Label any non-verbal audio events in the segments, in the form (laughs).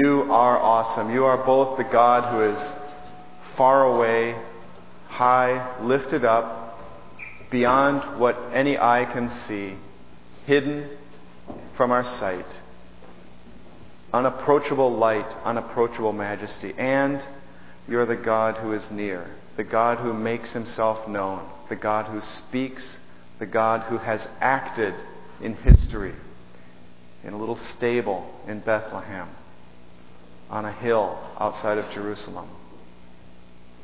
You are awesome. You are both the God who is far away, high, lifted up, beyond what any eye can see, hidden from our sight, unapproachable light, unapproachable majesty, and you're the God who is near, the God who makes himself known, the God who speaks, the God who has acted in history, in a little stable in Bethlehem, on a hill outside of Jerusalem,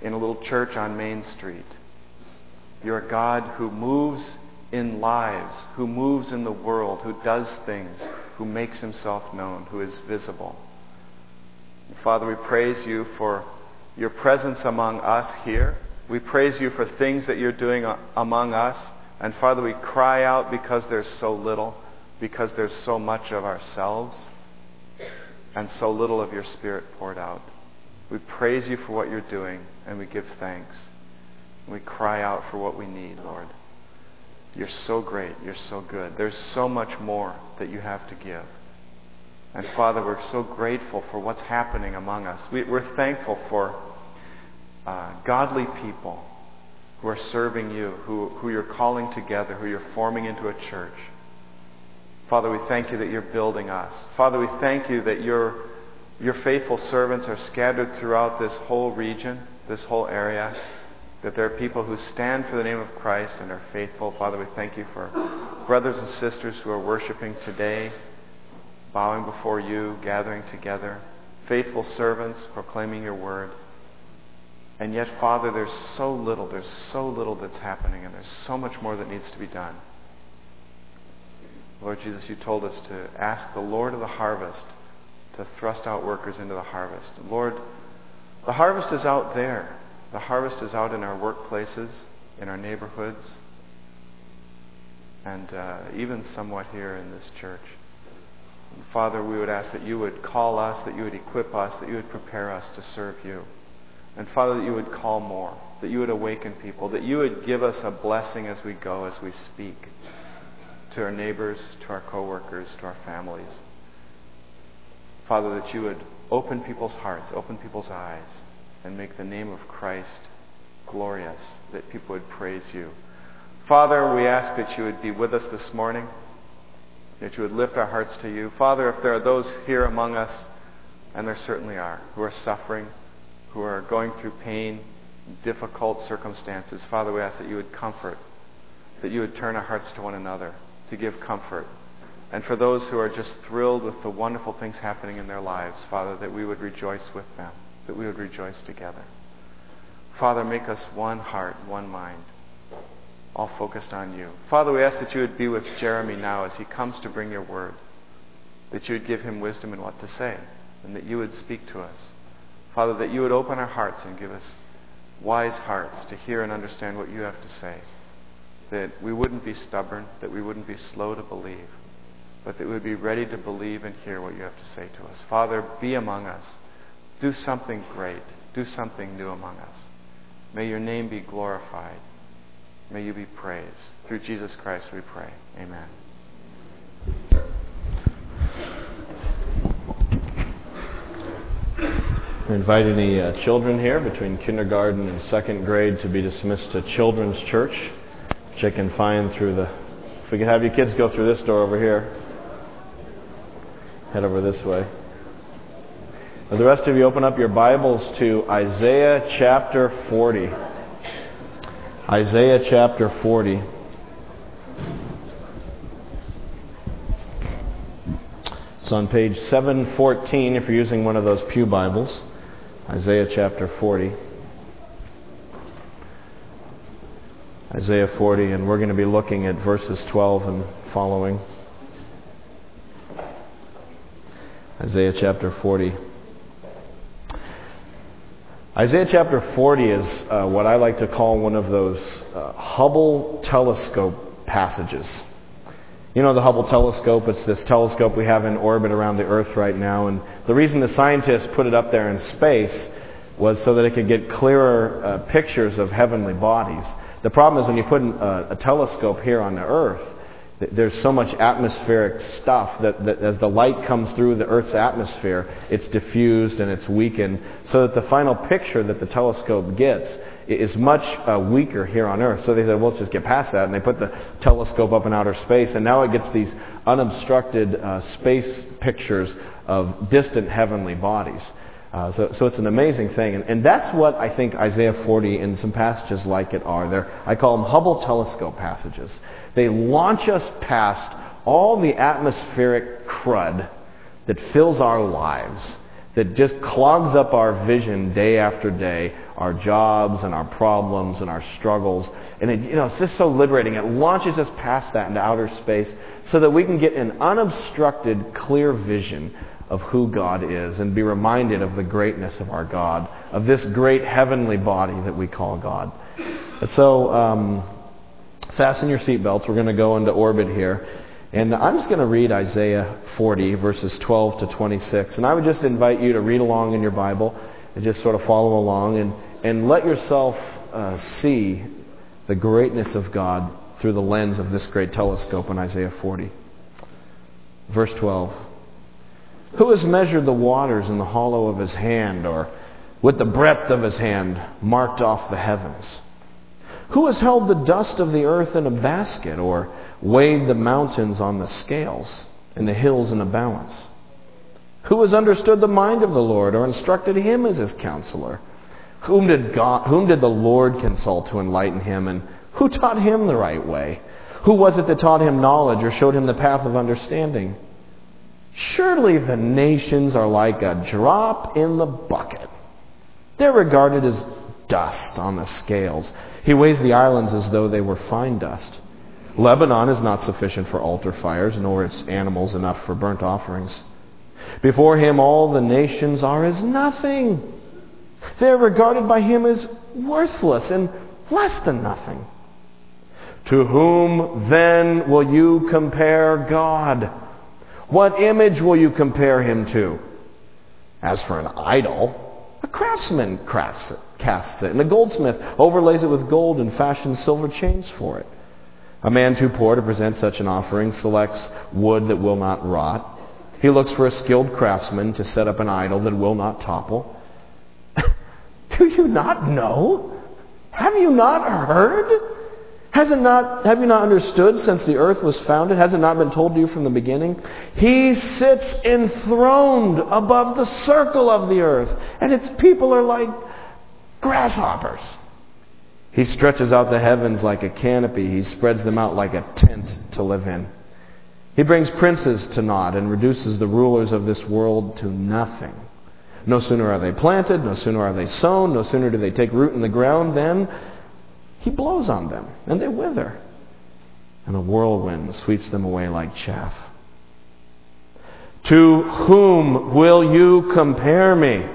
in a little church on Main Street. You're a God who moves in lives, who moves in the world, who does things, who makes himself known, who is visible. Father, we praise you for your presence among us here. We praise you for things that you're doing among us. And Father, we cry out because there's so little, because there's so much of ourselves and so little of your Spirit poured out. We praise you for what you're doing and we give thanks. We cry out for what we need, Lord. You're so great. You're so good. There's so much more that you have to give. And Father, we're so grateful for what's happening among us. We, are thankful for uh, godly people who are serving you, who, who you're calling together, who you're forming into a church. Father, we thank you that you're building us. Father, we thank you that your, your faithful servants are scattered throughout this whole region, this whole area, that there are people who stand for the name of Christ and are faithful. Father, we thank you for brothers and sisters who are worshiping today, bowing before you, gathering together, faithful servants proclaiming your word. And yet, Father, there's so little, there's so little that's happening, and there's so much more that needs to be done. Lord Jesus, you told us to ask the Lord of the harvest to thrust out workers into the harvest. Lord, the harvest is out there. The harvest is out in our workplaces, in our neighborhoods, and uh, even somewhat here in this church. And Father, we would ask that you would call us, that you would equip us, that you would prepare us to serve you. And Father, that you would call more, that you would awaken people, that you would give us a blessing as we go, as we speak to our neighbors, to our coworkers, to our families. Father, that you would open people's hearts, open people's eyes, and make the name of Christ glorious, that people would praise you. Father, we ask that you would be with us this morning, that you would lift our hearts to you. Father, if there are those here among us, and there certainly are, who are suffering, who are going through pain, difficult circumstances, Father, we ask that you would comfort, that you would turn our hearts to one another to give comfort. And for those who are just thrilled with the wonderful things happening in their lives, Father, that we would rejoice with them, that we would rejoice together. Father, make us one heart, one mind, all focused on you. Father, we ask that you would be with Jeramie now as he comes to bring your word, that you would give him wisdom in what to say, and that you would speak to us. Father, that you would open our hearts and give us wise hearts to hear and understand what you have to say. That we wouldn't be stubborn, that we wouldn't be slow to believe, but that we would be ready to believe and hear what you have to say to us. Father, be among us. Do something great. Do something new among us. May your name be glorified. May you be praised. Through Jesus Christ we pray. Amen. I invite any uh, children here between kindergarten and second grade to be dismissed to Children's Church, can find through the. If we could have your kids go through this door over here, head over this way. The rest of you open up your Bibles to Isaiah chapter 40. Isaiah chapter 40. It's on page 714 if you're using one of those Pew Bibles. Isaiah chapter 40. Isaiah 40, and we're going to be looking at verses 12 and following. Isaiah chapter 40. Isaiah chapter 40 is uh, what I like to call one of those uh, Hubble telescope passages. You know the Hubble telescope, it's this telescope we have in orbit around the Earth right now. And the reason the scientists put it up there in space was so that it could get clearer uh, pictures of heavenly bodies. The problem is when you put a, a telescope here on the Earth, There's so much atmospheric stuff that, that as the light comes through the Earth's atmosphere, it's diffused and it's weakened, so that the final picture that the telescope gets is much uh, weaker here on Earth. So they said, well, let's just get past that. And they put the telescope up in outer space, and now it gets these unobstructed uh, space pictures of distant heavenly bodies. Uh, so, so it's an amazing thing. And, and that's what I think Isaiah 40 and some passages like it are. They're, I call them Hubble telescope passages. They launch us past all the atmospheric crud that fills our lives, that just clogs up our vision day after day, our jobs and our problems and our struggles. And it, you know, it's just so liberating. It launches us past that into outer space so that we can get an unobstructed, clear vision of who God is and be reminded of the greatness of our God, of this great heavenly body that we call God. And so, um, fasten your seatbelts. We're going to go into orbit here. And I'm just going to read Isaiah 40, verses 12 to 26. And I would just invite you to read along in your Bible and just sort of follow along and, and let yourself uh, see the greatness of God through the lens of this great telescope in Isaiah 40. Verse 12 Who has measured the waters in the hollow of his hand, or with the breadth of his hand marked off the heavens? Who has held the dust of the earth in a basket, or weighed the mountains on the scales, and the hills in a balance? Who has understood the mind of the Lord, or instructed him as his counselor? Whom did, God, whom did the Lord consult to enlighten him, and who taught him the right way? Who was it that taught him knowledge, or showed him the path of understanding? Surely the nations are like a drop in the bucket. They're regarded as dust on the scales. He weighs the islands as though they were fine dust. Lebanon is not sufficient for altar fires, nor its animals enough for burnt offerings. Before him, all the nations are as nothing. They are regarded by him as worthless and less than nothing. To whom then will you compare God? What image will you compare him to? As for an idol, a craftsman crafts it, casts it, and a goldsmith overlays it with gold and fashions silver chains for it. A man too poor to present such an offering selects wood that will not rot. He looks for a skilled craftsman to set up an idol that will not topple. (laughs) Do you not know? Have you not heard? Has it not, have you not understood since the earth was founded? Has it not been told to you from the beginning? He sits enthroned above the circle of the earth, and its people are like grasshoppers. He stretches out the heavens like a canopy, he spreads them out like a tent to live in. He brings princes to naught and reduces the rulers of this world to nothing. No sooner are they planted, no sooner are they sown, no sooner do they take root in the ground than he blows on them, and they wither. And a whirlwind sweeps them away like chaff. To whom will you compare me?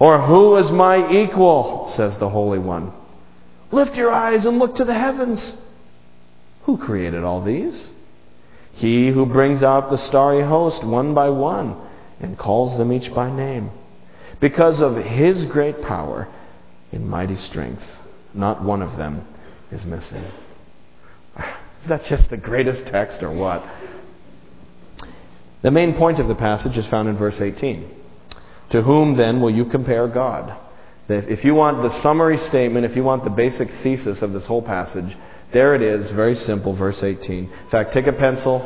Or who is my equal? says the Holy One. Lift your eyes and look to the heavens. Who created all these? He who brings out the starry host one by one and calls them each by name. Because of his great power in mighty strength. Not one of them is missing. Is that just the greatest text or what? The main point of the passage is found in verse 18. To whom then will you compare God? If you want the summary statement, if you want the basic thesis of this whole passage, there it is, very simple, verse 18. In fact, take a pencil,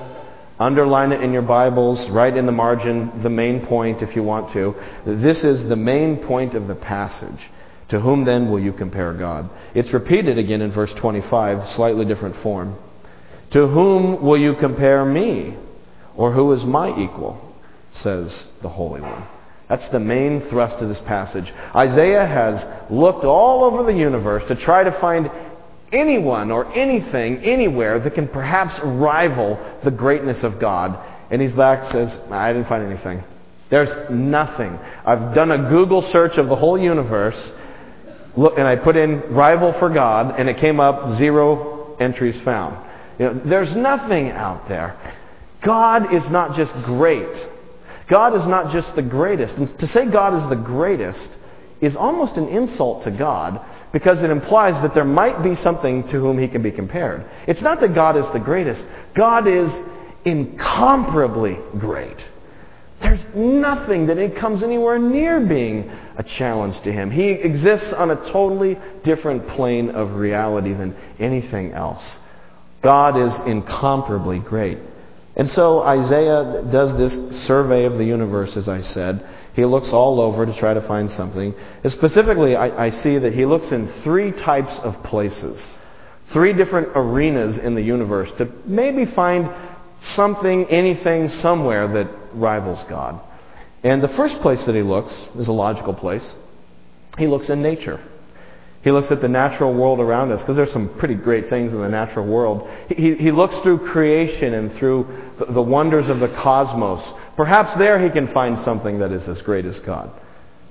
underline it in your Bibles, write in the margin the main point if you want to. This is the main point of the passage. To whom then will you compare God? It's repeated again in verse 25, slightly different form. To whom will you compare me? Or who is my equal? Says the Holy One. That's the main thrust of this passage. Isaiah has looked all over the universe to try to find anyone or anything anywhere that can perhaps rival the greatness of God. And he's back says, I didn't find anything. There's nothing. I've done a Google search of the whole universe look, and I put in rival for God, and it came up zero entries found. You know, there's nothing out there. God is not just great. God is not just the greatest. And to say God is the greatest is almost an insult to God because it implies that there might be something to whom he can be compared. It's not that God is the greatest, God is incomparably great. There's nothing that it comes anywhere near being a challenge to him. He exists on a totally different plane of reality than anything else. God is incomparably great. And so Isaiah does this survey of the universe, as I said. He looks all over to try to find something. And specifically, I, I see that he looks in three types of places, three different arenas in the universe to maybe find something, anything, somewhere that rivals God. And the first place that he looks is a logical place. He looks in nature. He looks at the natural world around us because there's some pretty great things in the natural world. He, he looks through creation and through the, wonders of the cosmos. Perhaps there he can find something that is as great as God.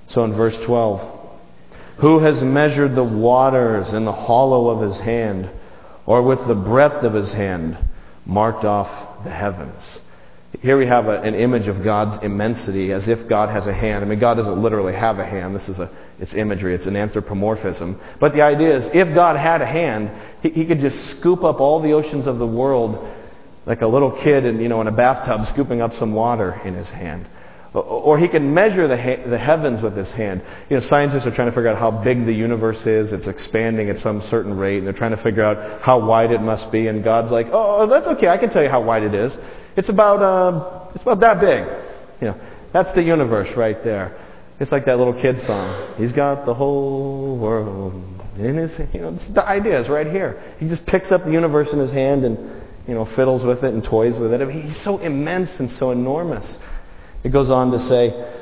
So in verse 12, who has measured the waters in the hollow of his hand, or with the breadth of his hand marked off the heavens? Here we have a, an image of God's immensity as if God has a hand. I mean, God doesn't literally have a hand. This is a, it's imagery. It's an anthropomorphism. But the idea is if God had a hand, he, he could just scoop up all the oceans of the world like a little kid in, you know, in a bathtub scooping up some water in his hand. Or he can measure the, ha- the heavens with his hand. You know, scientists are trying to figure out how big the universe is. It's expanding at some certain rate, and they're trying to figure out how wide it must be. And God's like, "Oh, oh that's okay. I can tell you how wide it is. It's about uh, it's about that big. You know, that's the universe right there. It's like that little kid song. He's got the whole world in his. You know, the idea is right here. He just picks up the universe in his hand and you know fiddles with it and toys with it. I mean, he's so immense and so enormous. It goes on to say.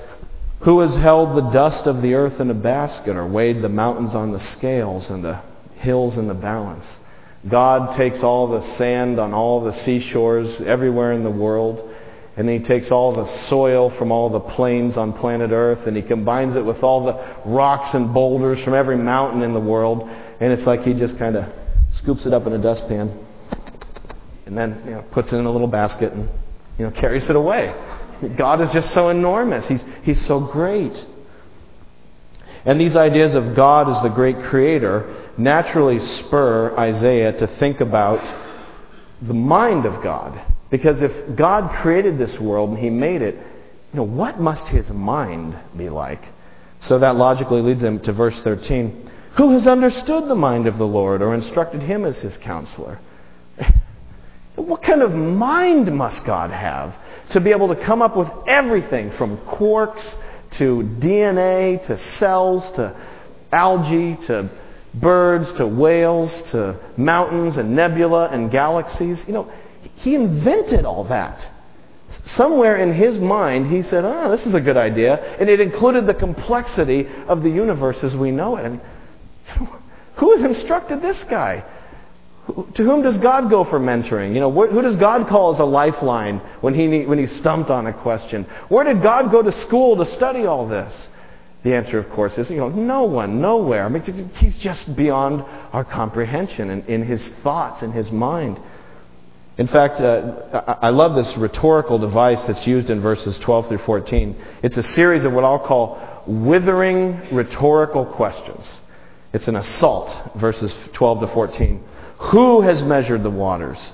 Who has held the dust of the earth in a basket, or weighed the mountains on the scales and the hills in the balance? God takes all the sand on all the seashores everywhere in the world, and He takes all the soil from all the plains on planet Earth, and He combines it with all the rocks and boulders from every mountain in the world, and it's like He just kind of scoops it up in a dustpan, and then you know, puts it in a little basket and you know carries it away. God is just so enormous. He's He's so great. And these ideas of God as the great creator naturally spur Isaiah to think about the mind of God. Because if God created this world and he made it, you know, what must his mind be like? So that logically leads him to verse 13. Who has understood the mind of the Lord or instructed him as his counselor? (laughs) what kind of mind must God have to be able to come up with everything from quarks to DNA to cells to algae to birds to whales to mountains and nebula and galaxies. You know, he invented all that. Somewhere in his mind, he said, oh, this is a good idea. And it included the complexity of the universe as we know it. I (laughs) who has instructed this guy? To whom does God go for mentoring? You know, who does God call as a lifeline when, he, when he's stumped on a question? Where did God go to school to study all this? The answer, of course, is you know, no one, nowhere. I mean, he's just beyond our comprehension in, in his thoughts, in his mind. In fact, uh, I love this rhetorical device that's used in verses 12 through 14. It's a series of what I'll call withering rhetorical questions. It's an assault, verses 12 to 14. Who has measured the waters?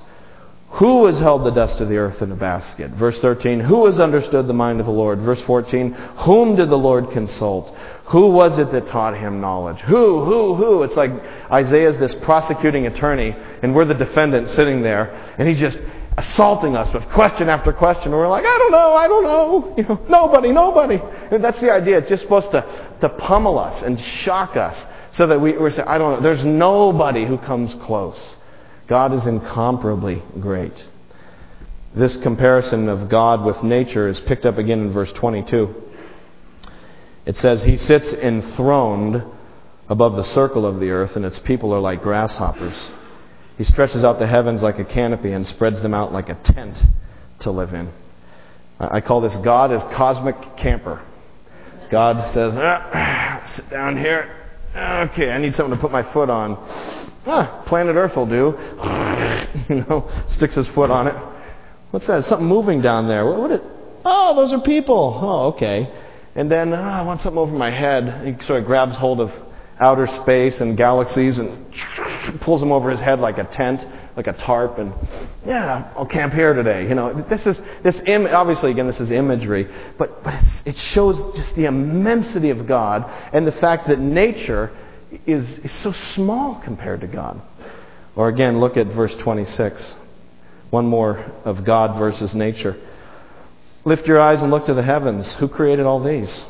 Who has held the dust of the earth in a basket? Verse 13, who has understood the mind of the Lord? Verse 14, whom did the Lord consult? Who was it that taught him knowledge? Who, who, who? It's like Isaiah's this prosecuting attorney, and we're the defendant sitting there, and he's just assaulting us with question after question. And we're like, I don't know, I don't know. You know, nobody, nobody. And that's the idea. It's just supposed to, to pummel us and shock us so that we, we're saying, I don't know. There's nobody who comes close. God is incomparably great. This comparison of God with nature is picked up again in verse 22. It says, He sits enthroned above the circle of the earth, and its people are like grasshoppers. He stretches out the heavens like a canopy and spreads them out like a tent to live in. I call this God as cosmic camper. God says, ah, sit down here. Okay, I need something to put my foot on. Ah, planet Earth will do. (laughs) you know, sticks his foot on it. What's that? Something moving down there. What, what it? Oh, those are people. Oh, okay. And then oh, I want something over my head. He sort of grabs hold of outer space and galaxies and (laughs) pulls them over his head like a tent, like a tarp, and yeah, I'll camp here today. You know, this is this Im- obviously again this is imagery, but but it shows just the immensity of God and the fact that nature is, is so small compared to God. Or again, look at verse 26. One more of God versus nature. Lift your eyes and look to the heavens. Who created all these?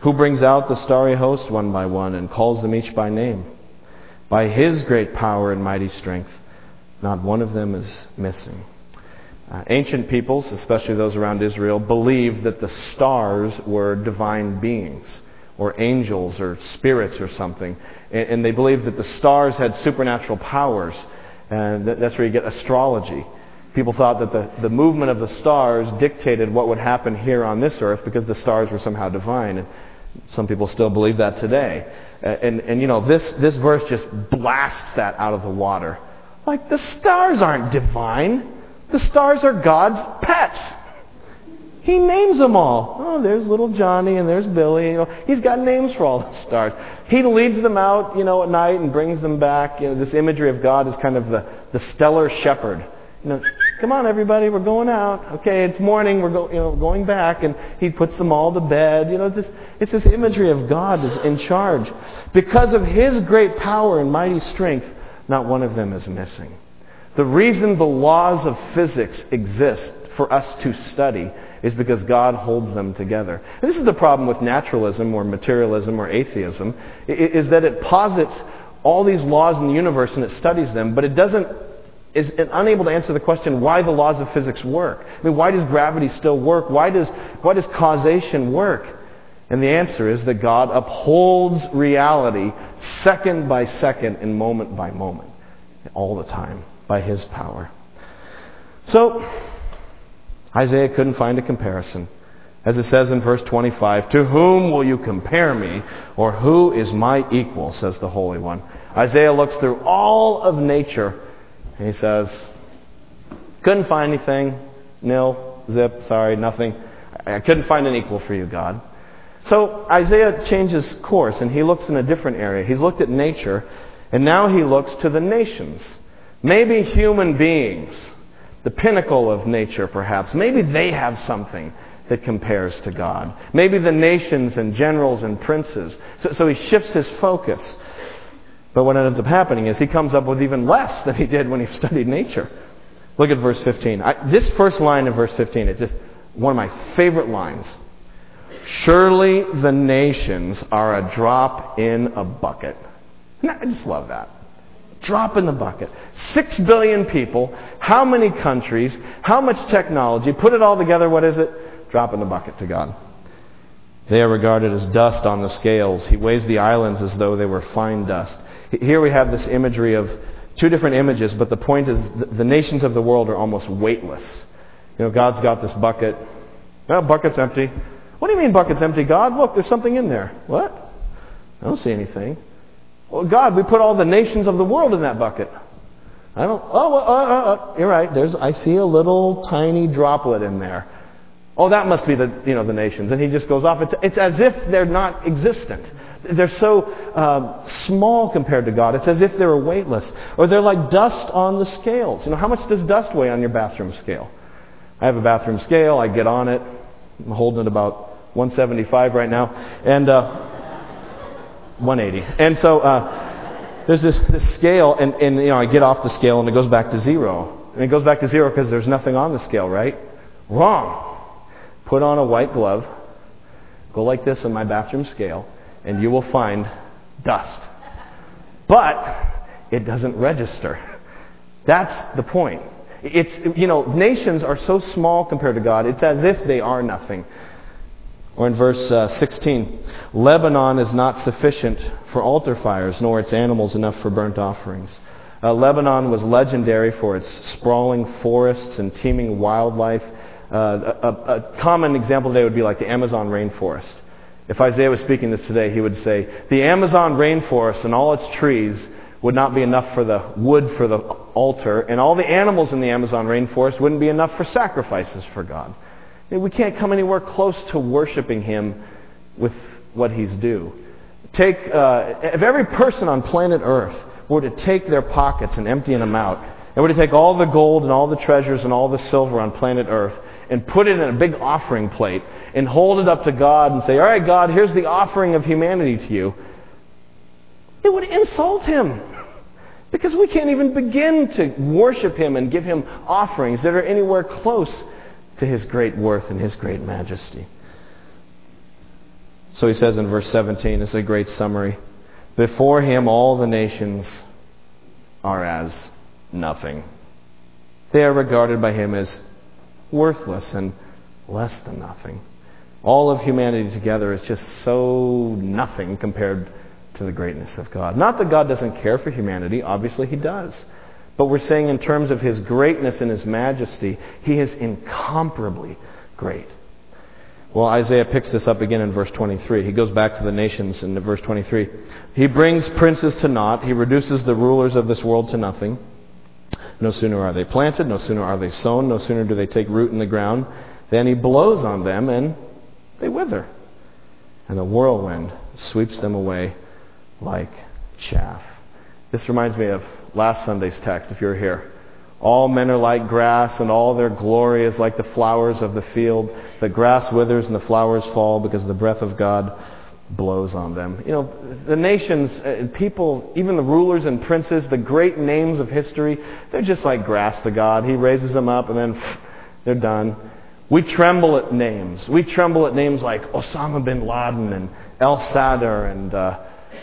Who brings out the starry host one by one and calls them each by name? By his great power and mighty strength, not one of them is missing. Uh, ancient peoples, especially those around Israel, believed that the stars were divine beings or angels or spirits or something. And, and they believed that the stars had supernatural powers. And that's where you get astrology. People thought that the, the movement of the stars dictated what would happen here on this earth because the stars were somehow divine. And some people still believe that today. And, and you know, this, this verse just blasts that out of the water. Like, the stars aren't divine. The stars are God's pets. He names them all. Oh, there's little Johnny and there's Billy. You know, he's got names for all the stars. He leads them out, you know, at night and brings them back. You know, this imagery of God is kind of the, the stellar shepherd. You know, come on, everybody, we're going out. Okay, it's morning, we're go, you know, going back, and he puts them all to bed. You know, this, it's this imagery of God is in charge. Because of his great power and mighty strength, not one of them is missing. The reason the laws of physics exist for us to study is because God holds them together. And this is the problem with naturalism or materialism or atheism, is that it posits all these laws in the universe and it studies them, but it doesn't is unable to answer the question why the laws of physics work. I mean, why does gravity still work? Why does, why does causation work? And the answer is that God upholds reality second by second and moment by moment, all the time, by His power. So, Isaiah couldn't find a comparison. As it says in verse 25, To whom will you compare me, or who is my equal, says the Holy One. Isaiah looks through all of nature and he says, Couldn't find anything. Nil, zip, sorry, nothing. I couldn't find an equal for you, God. So Isaiah changes course and he looks in a different area. He's looked at nature and now he looks to the nations. Maybe human beings the pinnacle of nature, perhaps. Maybe they have something that compares to God. Maybe the nations and generals and princes. So, so, he shifts his focus. But what ends up happening is he comes up with even less than he did when he (laughs) studied nature. Look at verse 15. I, this first line of verse 15 is just one of my favorite lines. Surely the nations are a drop in a bucket. I just love that. Drop in the bucket. Six billion people. How many countries? How much technology? Put it all together, what is it? Drop in the bucket to God. They are regarded as dust on the scales. He weighs the islands as though they were fine dust. Here we have this imagery of two different images, but the point is the nations of the world are almost weightless. You know, God's got this bucket. Well, bucket's empty. What do you mean bucket's empty, God? Look, there's something in there. What? I don't see anything. Well, God, we put all the nations of the world in that bucket. I don't. Oh, uh, uh, uh, you're right. There's. I see a little tiny droplet in there. Oh, that must be the you know the nations. And he just goes off. It's, it's as if they're not existent. They're so um, small compared to God. It's as if they're weightless, or they're like dust on the scales. You know, how much does dust weigh on your bathroom scale? I have a bathroom scale. I get on it. I'm holding it about 175 right now, and. Uh, 180. And so uh, there's this, this scale, and, and you know, I get off the scale and it goes back to zero. And it goes back to zero because there's nothing on the scale, right? Wrong. Put on a white glove, go like this on my bathroom scale, and you will find dust. But it doesn't register. That's the point. It's, you know, nations are so small compared to God, it's as if they are nothing. Or in verse uh, 16, Lebanon is not sufficient for altar fires, nor its animals enough for burnt offerings. Uh, Lebanon was legendary for its sprawling forests and teeming wildlife. Uh, a, a, common example today would be like the Amazon rainforest. If Isaiah was speaking this today, he would say, The Amazon rainforest and all its trees would not be enough for the wood for the altar, and all the animals in the Amazon rainforest wouldn't be enough for sacrifices for God. We can't come anywhere close to worshiping Him with what He's due. take, uh, if every person on planet Earth were to take their pockets and empty them out, and were to take all the gold and all the treasures and all the silver on planet Earth and put it in a big offering plate and hold it up to God and say, All right, God, here's the offering of humanity to you, it would insult Him. Because we can't even begin to worship Him and give Him offerings that are anywhere close to His great worth and His great majesty. So he says in verse 17, this is a great summary. Before him, all the nations are as nothing. They are regarded by him as worthless and less than nothing. All of humanity together is just so nothing compared to the greatness of God. Not that God doesn't care for humanity, obviously he does. But we're saying in terms of his greatness and his majesty, he is incomparably great. Well, Isaiah picks this up again in verse 23. He goes back to the nations in verse 23. He brings princes to naught. He reduces the rulers of this world to nothing. No sooner are they planted, no sooner are they sown, no sooner do they take root in the ground, than he blows on them and they wither. And the whirlwind sweeps them away like chaff. This reminds me of last Sunday's text, if you're here. All men are like grass, and all their glory is like the flowers of the field. The grass withers and the flowers fall because the breath of God blows on them. You know, the nations, uh, people, even the rulers and princes, the great names of history, they're just like grass to God. He raises them up and then they're done. We tremble at names. We tremble at names like Osama bin Laden and El Sadr and uh,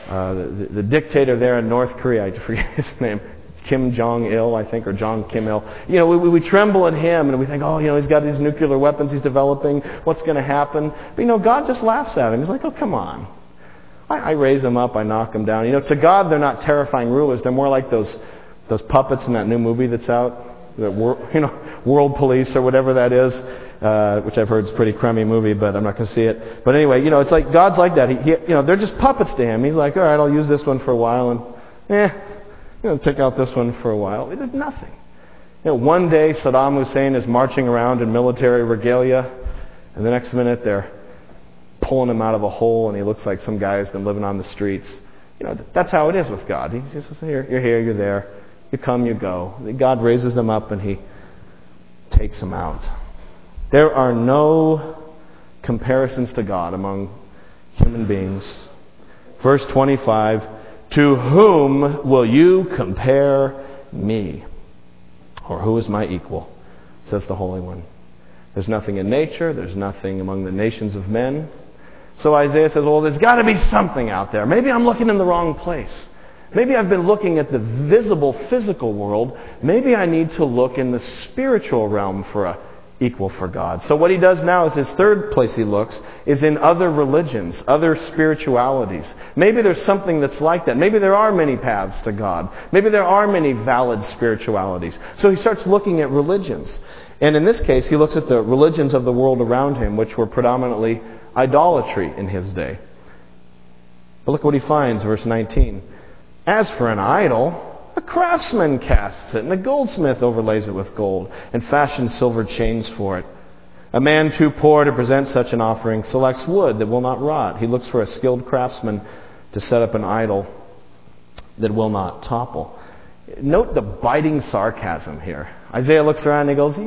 uh, the, the, dictator there in North Korea. I forget (laughs) his name. Kim Jong Il, I think, or Jong Kim Il. You know, we, we tremble at him and we think, oh, you know, he's got these nuclear weapons he's developing. What's going to happen? But you know, God just laughs at him. He's like, oh, come on. I, I raise them up, I knock them down. You know, to God, they're not terrifying rulers. They're more like those those puppets in that new movie that's out, that (laughs) you know, World Police or whatever that is. Uh, which I've heard is a pretty crummy movie, but I'm not going to see it. But anyway, you know, it's like God's like that. He, he, you know, they're just puppets to him. He's like, all right, I'll use this one for a while, and eh, you know, take out this one for a while. There's nothing. You know, one day Saddam Hussein is marching around in military regalia, and the next minute they're pulling him out of a hole, and he looks like some guy who's been living on the streets. You know, that's how it is with God. He just says, here, you're here, you're there. You come, you go. God raises them up, and He takes them out. There are no comparisons to God among human beings. Verse 25 to whom will you compare me? Or who is my equal? Says the Holy One. There's nothing in nature, there's nothing among the nations of men. So Isaiah says, Well, there's got to be something out there. Maybe I'm looking in the wrong place. Maybe I've been looking at the visible physical world. Maybe I need to look in the spiritual realm for a equal for God. So what he does now is his third place he looks is in other religions, other spiritualities. Maybe there's something that's like that. Maybe there are many paths to God. Maybe there are many valid spiritualities. So he starts looking at religions. And in this case, he looks at the religions of the world around him, which were predominantly idolatry in his day. But look what he finds, verse 19. As for an idol, a craftsman casts it, and a goldsmith overlays it with gold, and fashions silver chains for it. A man too poor to present such an offering selects wood that will not rot. He looks for a skilled craftsman to set up an idol that will not topple. Note the biting sarcasm here. Isaiah looks around and he goes,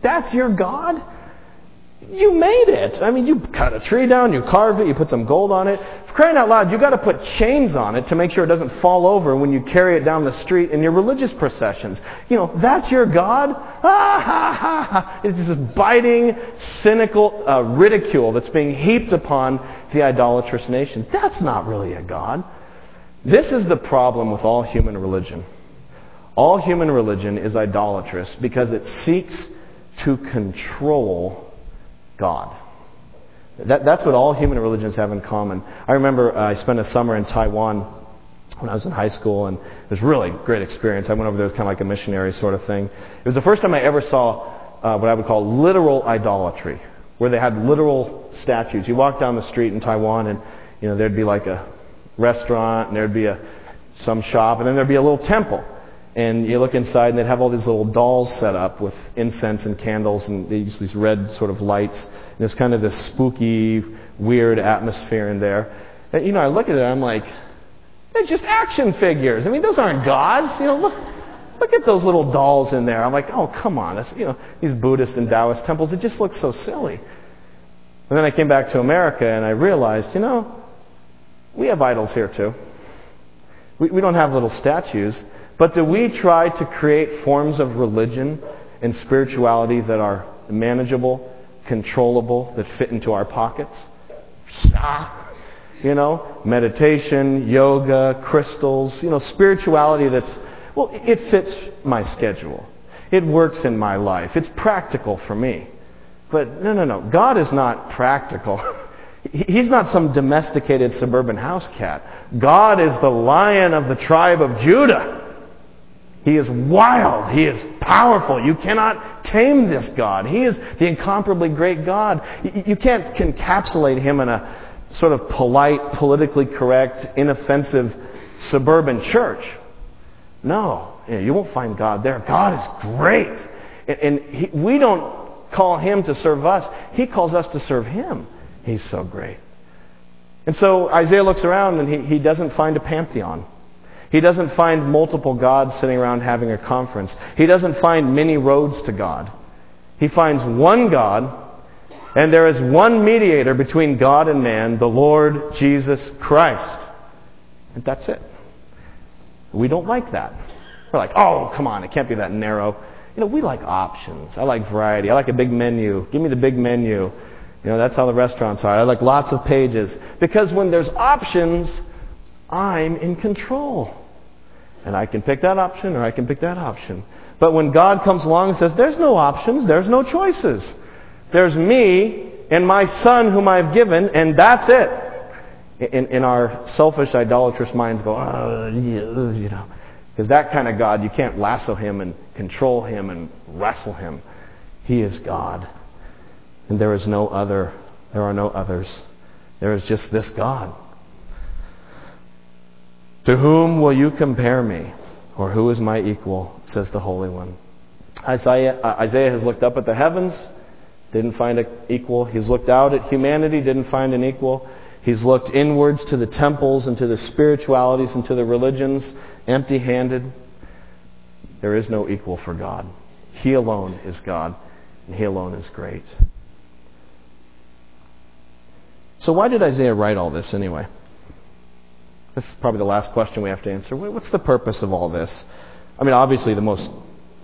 That's your God? You made it. I mean, you cut a tree down, you carved it, you put some gold on it. For crying out loud, you've got to put chains on it to make sure it doesn't fall over when you carry it down the street in your religious processions. You know, that's your God? Ah, ha, ha, ha. It's this biting, cynical uh, ridicule that's being heaped upon the idolatrous nations. That's not really a God. This is the problem with all human religion. All human religion is idolatrous because it seeks to control God. That, that's what all human religions have in common. I remember uh, I spent a summer in Taiwan when I was in high school, and it was really great experience. I went over there as kind of like a missionary sort of thing. It was the first time I ever saw uh, what I would call literal idolatry, where they had literal statues. You walk down the street in Taiwan, and you know there'd be like a restaurant, and there'd be a some shop, and then there'd be a little temple. And you look inside, and they'd have all these little dolls set up with incense and candles, and they use these red sort of lights. And there's kind of this spooky, weird atmosphere in there. And, you know, I look at it, I'm like, they're just action figures. I mean, those aren't gods. You know, look, look at those little dolls in there. I'm like, oh, come on. It's, you know, these Buddhist and Taoist temples, it just looks so silly. And then I came back to America and I realized, you know, we have idols here too. We, we don't have little statues. But do we try to create forms of religion and spirituality that are manageable, controllable, that fit into our pockets? You know, meditation, yoga, crystals, you know, spirituality that's, well, it fits my schedule. It works in my life. It's practical for me. But no, no, no. God is not practical. (laughs) He's not some domesticated suburban house cat. God is the lion of the tribe of Judah. He is wild. He is powerful. You cannot tame this God. He is the incomparably great God. You can't encapsulate him in a sort of polite, politically correct, inoffensive suburban church. No, you won't find God there. God is great. And we don't call him to serve us, he calls us to serve him. He's so great. And so Isaiah looks around and he doesn't find a pantheon. He doesn't find multiple gods sitting around having a conference. He doesn't find many roads to God. He finds one God, and there is one mediator between God and man, the Lord Jesus Christ. And that's it. We don't like that. We're like, oh, come on, it can't be that narrow. You know, we like options. I like variety. I like a big menu. Give me the big menu. You know, that's how the restaurants are. I like lots of pages. Because when there's options, I'm in control. And I can pick that option or I can pick that option. But when God comes along and says, there's no options, there's no choices. There's me and my son whom I've given, and that's it. In, in our selfish, idolatrous minds go, oh, you know. Because that kind of God, you can't lasso him and control him and wrestle him. He is God. And there is no other. There are no others. There is just this God. To whom will you compare me? Or who is my equal? says the Holy One. Isaiah, uh, Isaiah has looked up at the heavens, didn't find an equal. He's looked out at humanity, didn't find an equal. He's looked inwards to the temples and to the spiritualities and to the religions, empty handed. There is no equal for God. He alone is God, and He alone is great. So, why did Isaiah write all this anyway? This is probably the last question we have to answer. What's the purpose of all this? I mean, obviously, the most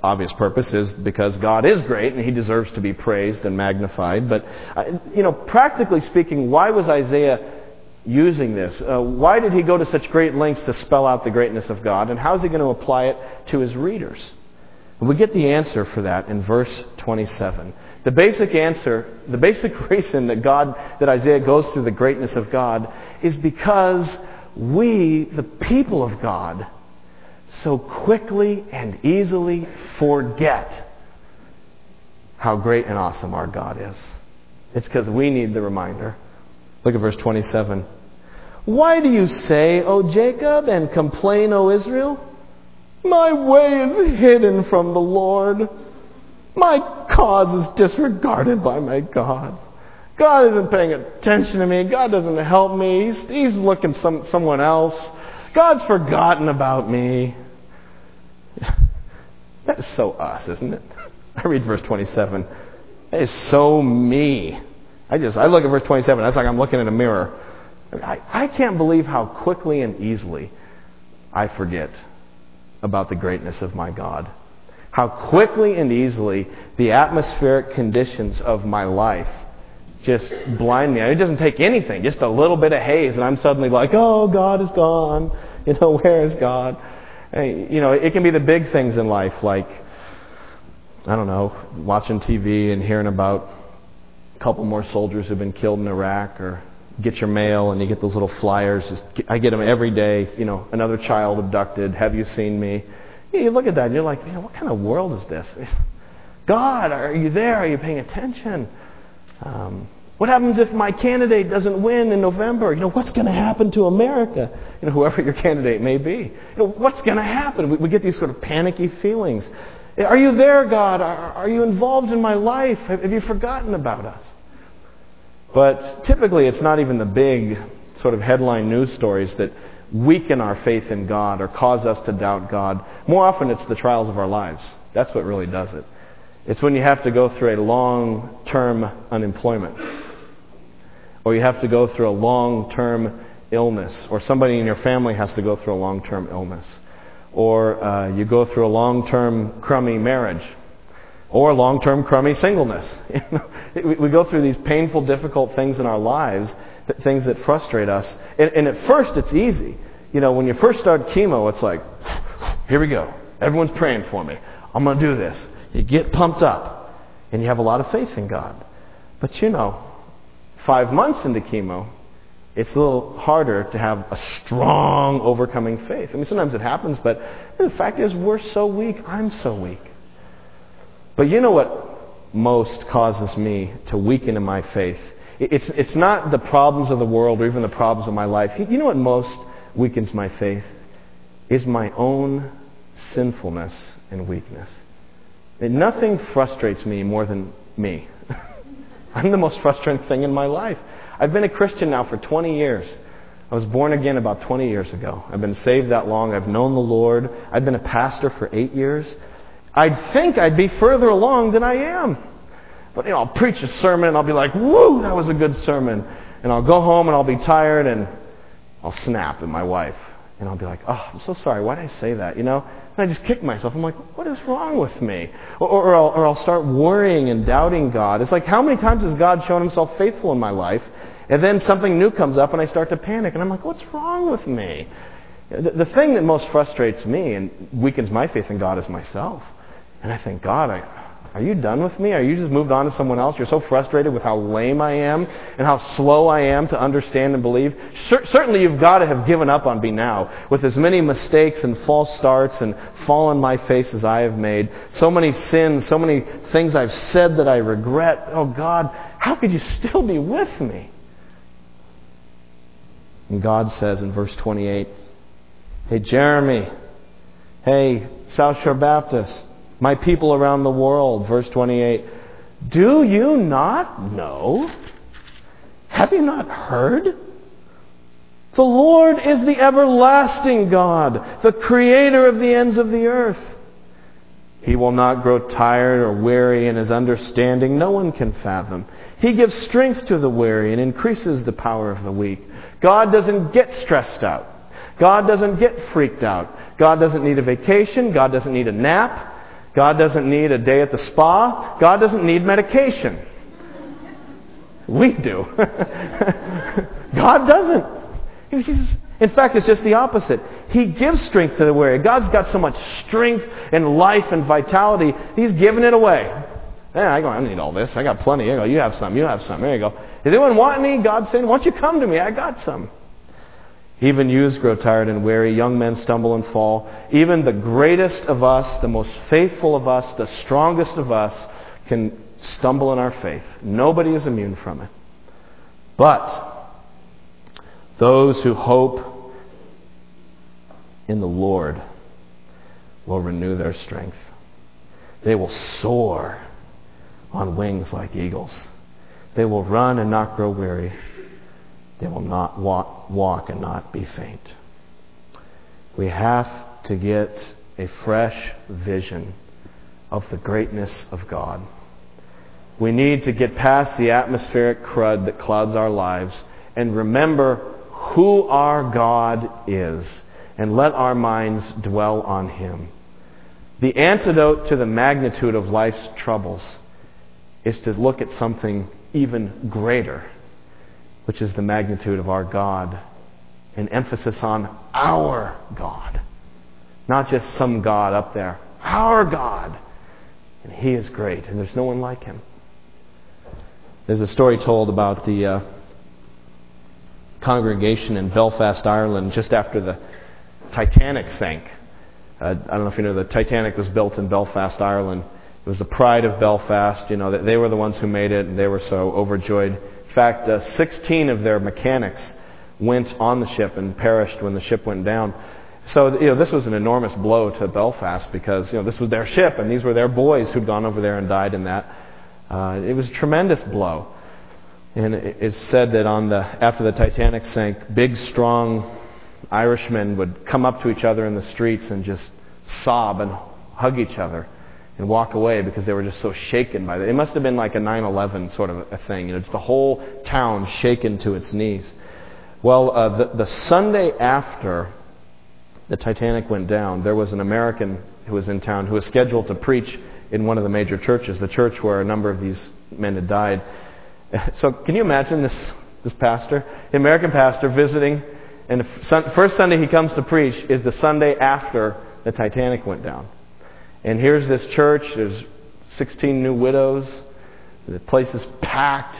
obvious purpose is because God is great and he deserves to be praised and magnified. But, uh, you know, practically speaking, why was Isaiah using this? Uh, why did he go to such great lengths to spell out the greatness of God? And how is he going to apply it to his readers? we get the answer for that in verse 27. The basic answer, the basic (laughs) reason that God, that Isaiah goes through the greatness of God is because we, the people of God, so quickly and easily forget how great and awesome our God is. It's because we need the reminder. Look at verse 27. Why do you say, O Jacob, and complain, O Israel? My way is hidden from the Lord. My cause is disregarded by my God. God isn't paying attention to me. God doesn't help me. He's, he's looking some someone else. God's forgotten about me. (laughs) That is so us, isn't it? I read verse 27. That is so me. I just, I look at verse 27. That's like I'm looking in a mirror. I, I can't believe how quickly and easily I forget about the greatness of my God. How quickly and easily the atmospheric conditions of my life just blind me. It doesn't take anything, just a little bit of haze, and I'm suddenly like, oh, God is gone. You know, (laughs) where is God? And, you know, it can be the big things in life, like, I don't know, watching TV and hearing about a couple more soldiers who've been killed in Iraq, or get your mail and you get those little flyers. Just, I get them every day. You know, another child abducted. Have you seen me? You look at that and you're like, man, what kind of world is this? (laughs) God, are you there? Are you paying attention? Um, what happens if my candidate doesn't win in November? You know, what's going to happen to America? You know, whoever your candidate may be. You know, what's going to happen? We, we, get these sort of panicky feelings. Are you there, God? Are, are you involved in my life? Have, have you forgotten about us? But typically, it's not even the big sort of headline news stories that weaken our faith in God or cause us to doubt God. More often, it's the trials of our lives. That's what really does it. It's when you have to go through a long term unemployment, or you have to go through a long term illness, or somebody in your family has to go through a long term illness, or uh, you go through a long term crummy marriage, or long term crummy singleness. (laughs) we go through these painful, difficult things in our lives, things that frustrate us. And, and at first, it's easy. You know, when you first start chemo, it's like, here we go. Everyone's praying for me. I'm going to do this. You get pumped up, and you have a lot of faith in God. But you know, five months into chemo, it's a little harder to have a strong overcoming faith. I mean, sometimes it happens, but the fact is, we're so weak. I'm so weak. But you know what most causes me to weaken in my faith? It's, it's not the problems of the world or even the problems of my life. You know what most weakens my faith? Is my own sinfulness and weakness. And nothing frustrates me more than me. (laughs) I'm the most frustrating thing in my life. I've been a Christian now for 20 years. I was born again about 20 years ago. I've been saved that long. I've known the Lord. I've been a pastor for eight years. I'd think I'd be further along than I am. But you know, I'll preach a sermon and I'll be like, "Woo, that was a good sermon." And I'll go home and I'll be tired and I'll snap at my wife and I'll be like, "Oh, I'm so sorry. Why did I say that?" You know? And I just kick myself. I'm like, "What is wrong with me?" Or, or, I'll, or I'll start worrying and doubting God. It's like, how many times has God shown Himself faithful in my life? And then something new comes up and I start to panic and I'm like, "What's wrong with me?" The, the thing that most frustrates me and weakens my faith in God is myself. And I think, God, I, are you done with me? Are you just moved on to someone else? You're so frustrated with how lame I am and how slow I am to understand and believe. certainly, you've got to have given up on me now with as many mistakes and false starts and fall on my face as I have made. So many sins, so many things I've said that I regret. Oh, God, how could you still be with me? And God says in verse 28, Hey, Jeramie. Hey, South Shore Baptist my people around the world. Verse 28. Do you not know? Have you not heard? The Lord is the everlasting God, the creator of the ends of the earth. He will not grow tired or weary in his understanding. No one can fathom. He gives strength to the weary and increases the power of the weak. God doesn't get stressed out. God doesn't get freaked out. God doesn't need a vacation. God doesn't need a nap. God doesn't need a day at the spa. God doesn't need medication. We do. (laughs) God doesn't. In fact, it's just the opposite. He gives strength to the weary. God's got so much strength and life and vitality, He's giving it away. Yeah, I go, I need all this. I got plenty. I go, you have some, you have some. There you go. Does anyone want any? God's saying, why don't you come to me? I got some. Even youths grow tired and weary. Young men stumble and fall. Even the greatest of us, the most faithful of us, the strongest of us can stumble in our faith. Nobody is immune from it. But those who hope in the Lord will renew their strength. They will soar on wings like eagles. They will run and not grow weary. They will not walk, walk and not be faint. We have to get a fresh vision of the greatness of God. We need to get past the atmospheric crud that clouds our lives and remember who our God is and let our minds dwell on Him. The antidote to the magnitude of life's troubles is to look at something even greater which is the magnitude of our God. An emphasis on our God. Not just some God up there. Our God. And He is great, and there's no one like Him. There's a story told about the uh, congregation in Belfast, Ireland, just after the Titanic sank. Uh, I don't know if you know, the Titanic was built in Belfast, Ireland. It was the pride of Belfast. You know, they were the ones who made it, and they were so overjoyed fact, uh, 16 of their mechanics went on the ship and perished when the ship went down. So, you know, this was an enormous blow to Belfast because, you know, this was their ship and these were their boys who'd gone over there and died in that. Uh, it was a tremendous blow. And it's said that on the, after the Titanic sank, big, strong Irishmen would come up to each other in the streets and just sob and hug each other and walk away because they were just so shaken by it. It must have been like a 9 11 sort of a thing. You know, it's the whole town shaken to its knees. Well, uh, the, the Sunday after the Titanic went down, there was an American who was in town who was scheduled to preach in one of the major churches, the church where a number of these men had died. (laughs) So, can you imagine this, this pastor, the American pastor, visiting, and the first Sunday he comes to preach is the Sunday after the Titanic went down. And here's this church. There's 16 new widows. The place is packed.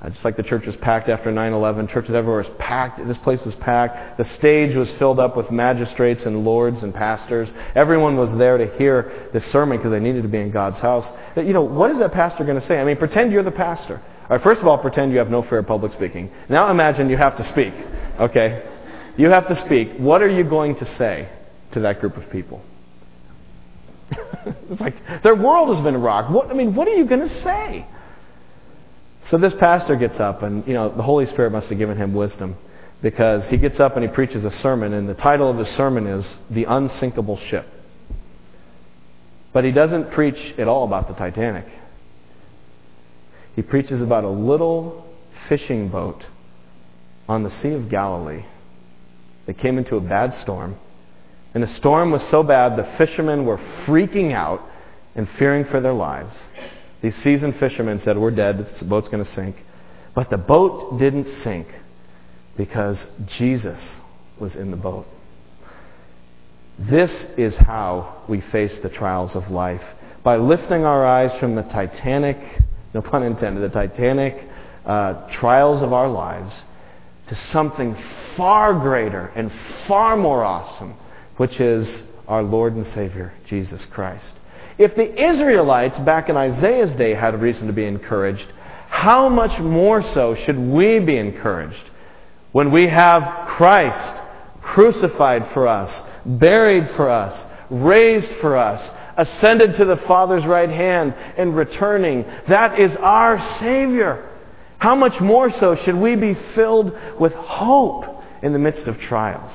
Uh, just like the church was packed after 9 11, churches everywhere was packed. This place was packed. The stage was filled up with magistrates and lords and pastors. Everyone was there to hear this sermon because they needed to be in God's house. You know, what is that pastor going to say? I mean, pretend you're the pastor. All right, first of all, pretend you have no fear of public speaking. Now imagine you have to speak. Okay? You have to speak. What are you going to say to that group of people? (laughs) it's like their world has been rocked. What, I mean, what are you going to say? So this pastor gets up, and you know the Holy Spirit must have given him wisdom because he gets up and he preaches a sermon, and the title of his sermon is "The Unsinkable Ship." But he doesn't preach at all about the Titanic. He preaches about a little fishing boat on the Sea of Galilee that came into a bad storm and the storm was so bad, the fishermen were freaking out and fearing for their lives. These seasoned fishermen said, We're dead, the boat's going to sink. But the boat didn't sink because Jesus was in the boat. This is how we face the trials of life by lifting our eyes from the Titanic, no pun intended, the Titanic uh, trials of our lives to something far greater and far more awesome which is our Lord and Savior, Jesus Christ. If the Israelites back in Isaiah's day had reason to be encouraged, how much more so should we be encouraged when we have Christ crucified for us, buried for us, raised for us, ascended to the Father's right hand, and returning? That is our Savior. How much more so should we be filled with hope in the midst of trials?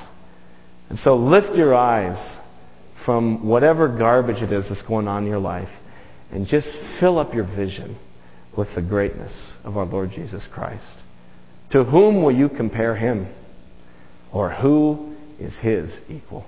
And so lift your eyes from whatever garbage it is that's going on in your life and just fill up your vision with the greatness of our Lord Jesus Christ. To whom will you compare him? Or who is his equal?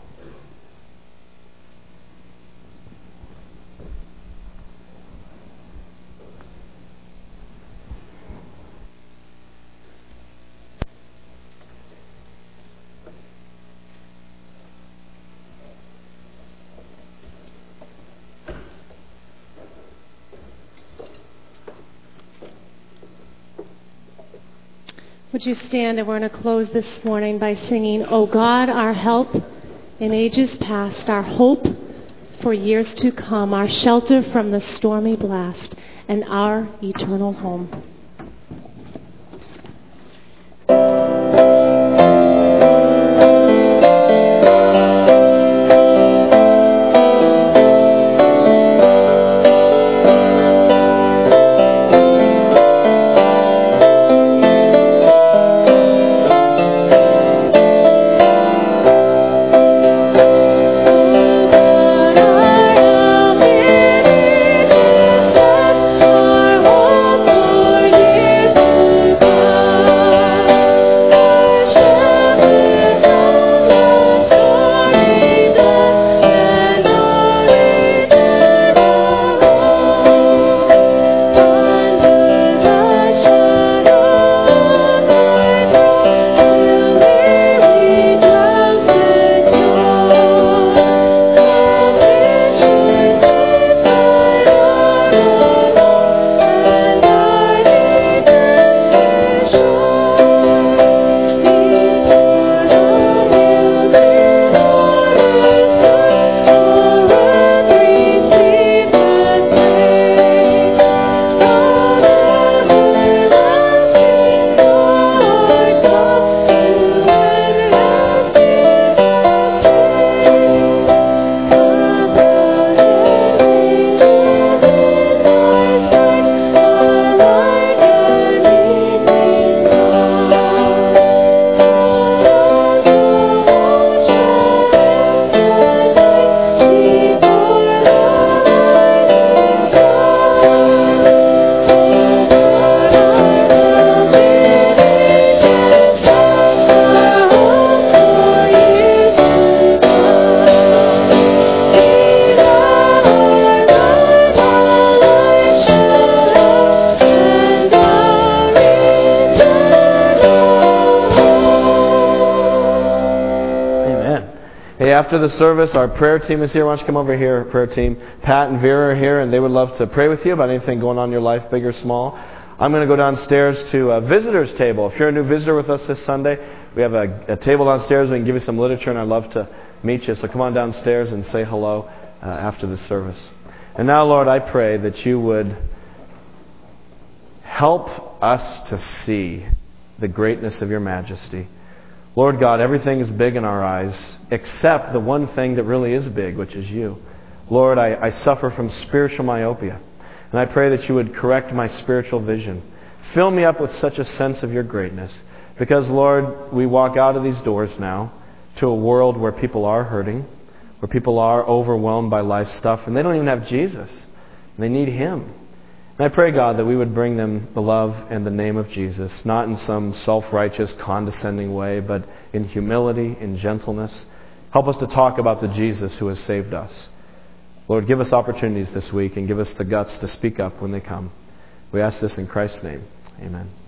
Would you stand and we're going to close this morning by singing, O God, our help in ages past, our hope for years to come, our shelter from the stormy blast, and our eternal home. After the service, our prayer team is here. Why don't you come over here, prayer team? Pat and Vera are here, and they would love to pray with you about anything going on in your life, big or small. I'm going to go downstairs to a visitor's table. If you're a new visitor with us this Sunday, we have a, a table downstairs. We can give you some literature, and I'd love to meet you. So come on downstairs and say hello uh, after the service. And now, Lord, I pray that you would help us to see the greatness of your majesty. Lord God, everything is big in our eyes except the one thing that really is big, which is you. Lord, I, I suffer from spiritual myopia. And I pray that you would correct my spiritual vision. Fill me up with such a sense of your greatness. Because, Lord, we walk out of these doors now to a world where people are hurting, where people are overwhelmed by life stuff, and they don't even have Jesus. They need Him. And I pray, God, that we would bring them the love and the name of Jesus, not in some self righteous, condescending way, but in humility, in gentleness. Help us to talk about the Jesus who has saved us. Lord, give us opportunities this week and give us the guts to speak up when they come. We ask this in Christ's name. Amen.